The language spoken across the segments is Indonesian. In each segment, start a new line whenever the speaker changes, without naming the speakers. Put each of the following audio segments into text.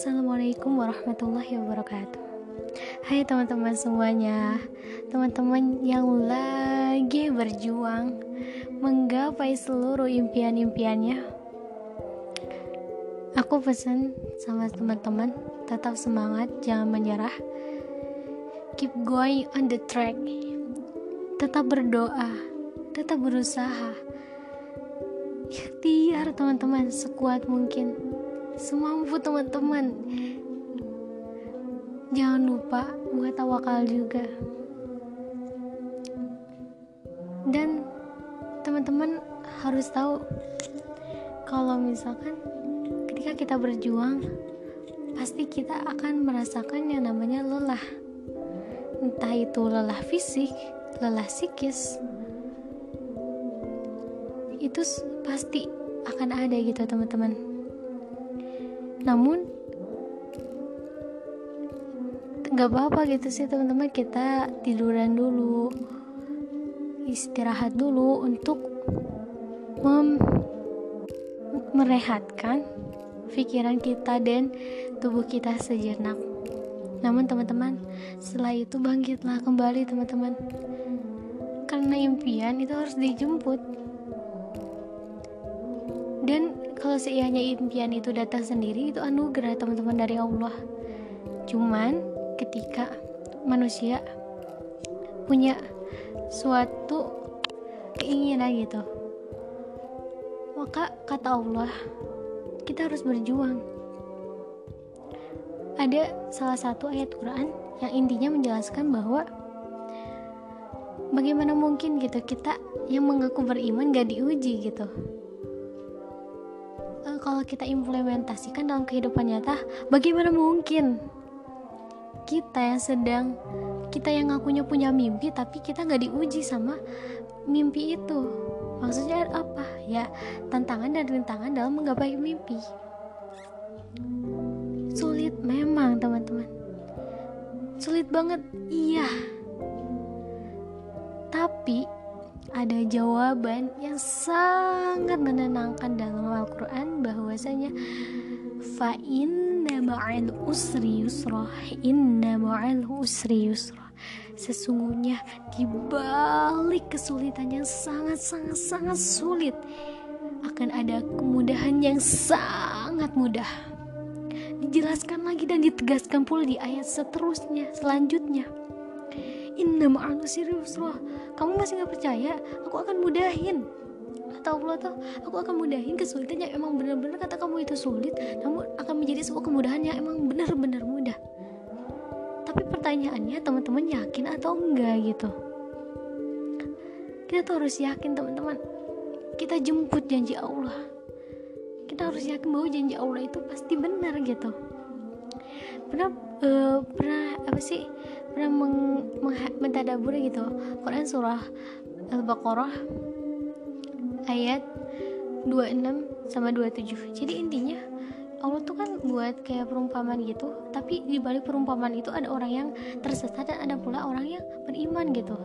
Assalamualaikum warahmatullahi wabarakatuh. Hai teman-teman semuanya. Teman-teman yang lagi berjuang Menggapai seluruh impian-impiannya Aku pesan sama teman-teman Tetap semangat, jangan menyerah. Keep going on the track. Tetap berdoa Tetap berusaha. Ikhtiar teman-teman sekuat mungkin semampu teman-teman. Jangan lupa buat tawakal juga. Dan teman-teman harus tahu kalau misalkan ketika kita berjuang pasti kita akan merasakan yang namanya lelah. Entah itu lelah fisik lelah psikis itu pasti akan ada gitu teman-teman namun nggak apa-apa gitu sih teman-teman. Kita tiduran dulu istirahat dulu untuk mem merehatkan pikiran kita dan tubuh kita sejenak. Namun teman-teman setelah itu bangkitlah kembali teman-teman. Karena impian itu harus dijemput. Dan kalau seianya impian itu datang sendiri itu anugerah teman-teman dari Allah. Cuman ketika manusia punya suatu keinginan gitu maka kata Allah kita harus berjuang. Ada salah satu ayat Quran yang intinya menjelaskan bahwa bagaimana mungkin gitu kita yang mengaku beriman gak diuji gitu kalau kita implementasikan dalam kehidupan nyata bagaimana mungkin kita yang sedang kita yang ngakunya punya mimpi tapi kita nggak diuji sama mimpi itu? Maksudnya apa? Ya tantangan dan rintangan dalam menggapai mimpi. Sulit memang teman-teman. Sulit banget iya. Tapi ada jawaban yang sangat menenangkan dalam Al-Quran bahwasanya fa inna ma'al usri yusra inna ma'al usri yusra sesungguhnya di balik kesulitan yang sangat sangat sangat sulit akan ada kemudahan yang sangat mudah. Dijelaskan lagi dan ditegaskan pula di ayat seterusnya selanjutnya inna ma'al usri yusra kamu masih nggak percaya? Aku akan mudahin. Kata Allah tuh aku akan mudahin kesulitan yang emang benar-benar kata kamu itu sulit namun akan menjadi sebuah kemudahan yang emang benar-benar mudah. Tapi pertanyaannya teman-teman yakin atau enggak gitu? Kita tuh harus yakin teman-teman. Kita jemput janji Allah. Kita harus yakin bahwa janji Allah itu pasti benar gitu pernah uh, pernah apa sih? Pernah meng, meng, mentadabur gitu. Quran surah Al-Baqarah ayat 26 sama 27 jadi intinya Allah tuh kan buat kayak perumpamaan gitu tapi di balik perumpamaan itu ada orang yang tersesat dan ada pula orang yang beriman gitu.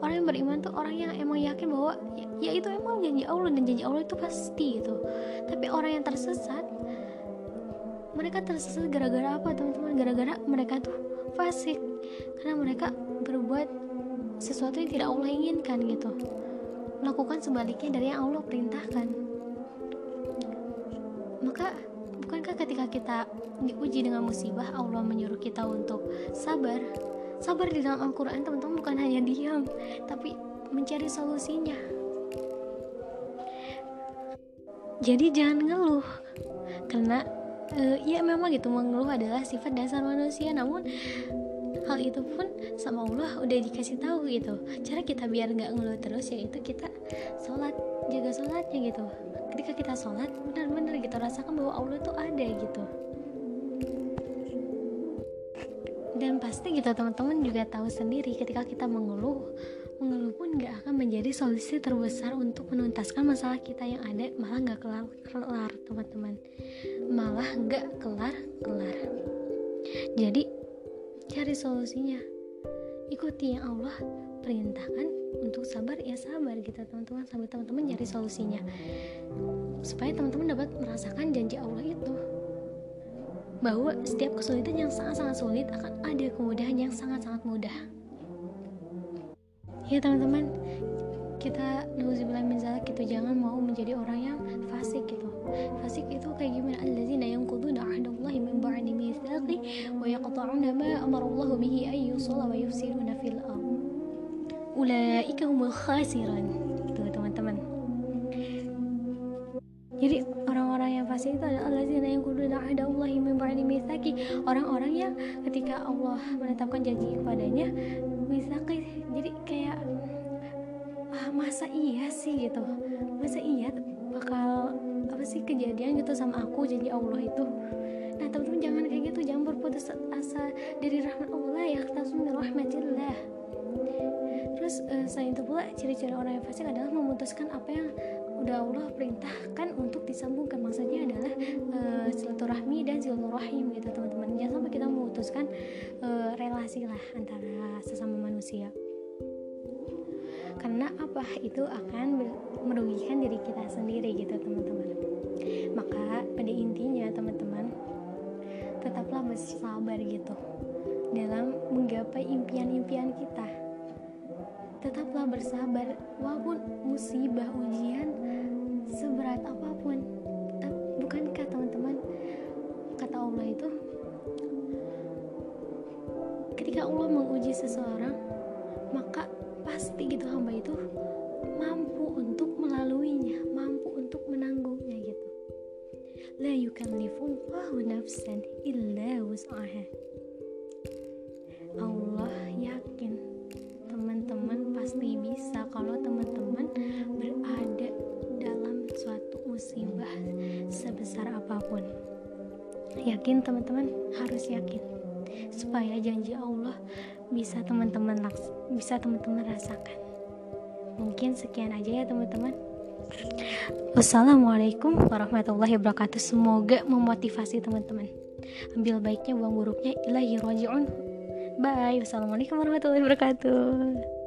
Orang yang beriman tuh orang yang emang yakin bahwa ya, ya itu emang janji Allah dan janji Allah itu pasti gitu. Tapi orang yang tersesat mereka tersesat gara-gara apa teman-teman? Gara-gara mereka tuh fasik. Karena mereka berbuat sesuatu yang tidak Allah inginkan gitu. Melakukan sebaliknya dari yang Allah perintahkan. Maka bukankah ketika kita diuji dengan musibah Allah menyuruh kita untuk sabar? Sabar di dalam Al-Quran teman-teman bukan hanya diam tapi mencari solusinya. Jadi jangan ngeluh karena uh, ya memang gitu. Mengeluh adalah sifat dasar manusia. Namun hal itu pun sama Allah udah dikasih tahu gitu. Cara kita biar nggak ngeluh terus yaitu kita sholat jaga sholatnya gitu. Ketika kita sholat benar-benar kita rasakan bahwa Allah tuh ada gitu. Dan pasti gitu teman-teman juga tahu sendiri ketika kita mengeluh mengeluh pun nggak akan menjadi solusi terbesar untuk menuntaskan masalah kita yang ada malah nggak kelar kelar teman-teman. Malah nggak kelar kelar. Jadi cari solusinya. Ikuti yang Allah perintahkan untuk sabar ya sabar gitu teman-teman. Sampai teman-teman cari solusinya. Supaya teman-teman dapat merasakan janji Allah itu. Bahwa setiap kesulitan yang sangat-sangat sulit akan ada kemudahan yang sangat-sangat mudah ya teman-teman kita nauzubillah min zalik gitu. Jangan mau menjadi orang yang fasik gitu. Fasik itu kayak gimana? Allazina yanquduna ahdallahi min ba'di mitsaqi wa yaqta'una ma amara Allah bihi ay yusalla wa yufsiduna fil ard. Ulaika humul khasiran. Gitu teman-teman. Jadi orang-orang yang fasik itu adalah allazina yanquduna ahdallahi min ba'di mitsaqi orang-orang yang ketika Allah menetapkan janji kepadanya mitsaqi jadi kayak ah, masa iya sih? gitu. Masa iya bakal apa sih kejadian gitu sama aku janji Allah itu? Nah teman-teman jangan kayak gitu. Jangan berputus asa dari rahmat Allah ya. Tasum rahmatillah terus uh, selain itu pula ciri-ciri orang yang fasik adalah memutuskan apa yang udah Allah perintahkan untuk disambungkan. Maksudnya adalah uh, silaturahmi dan silaturahim gitu teman-teman. Jangan sampai kita memutuskan uh, relasi lah antara sesama manusia karena apa? Itu akan merugikan diri kita sendiri gitu teman-teman. Maka pada intinya teman-teman tetaplah bersabar gitu dalam menggapai impian-impian kita. Tetaplah bersabar walaupun musibah ujian seberat apa pun. Bukankah teman-teman kata Allah itu? Ketika Allah menguji seseorang gitu hamba itu mampu untuk melaluinya mampu untuk menanggungnya gitu. La yukallifullahu nafsan illa wus'aha. Allah yakin teman-teman pasti bisa kalau teman-teman berada dalam suatu musibah sebesar apa pun. Yakin teman-teman? Harus yakin. Supaya janji Allah bisa teman-teman bisa teman-teman rasakan. Mungkin sekian aja ya teman-teman. Wassalamualaikum warahmatullahi wabarakatuh. Semoga memotivasi teman-teman. Ambil baiknya, buang buruknya. Ilahi roji'un. Bye. Wassalamualaikum warahmatullahi wabarakatuh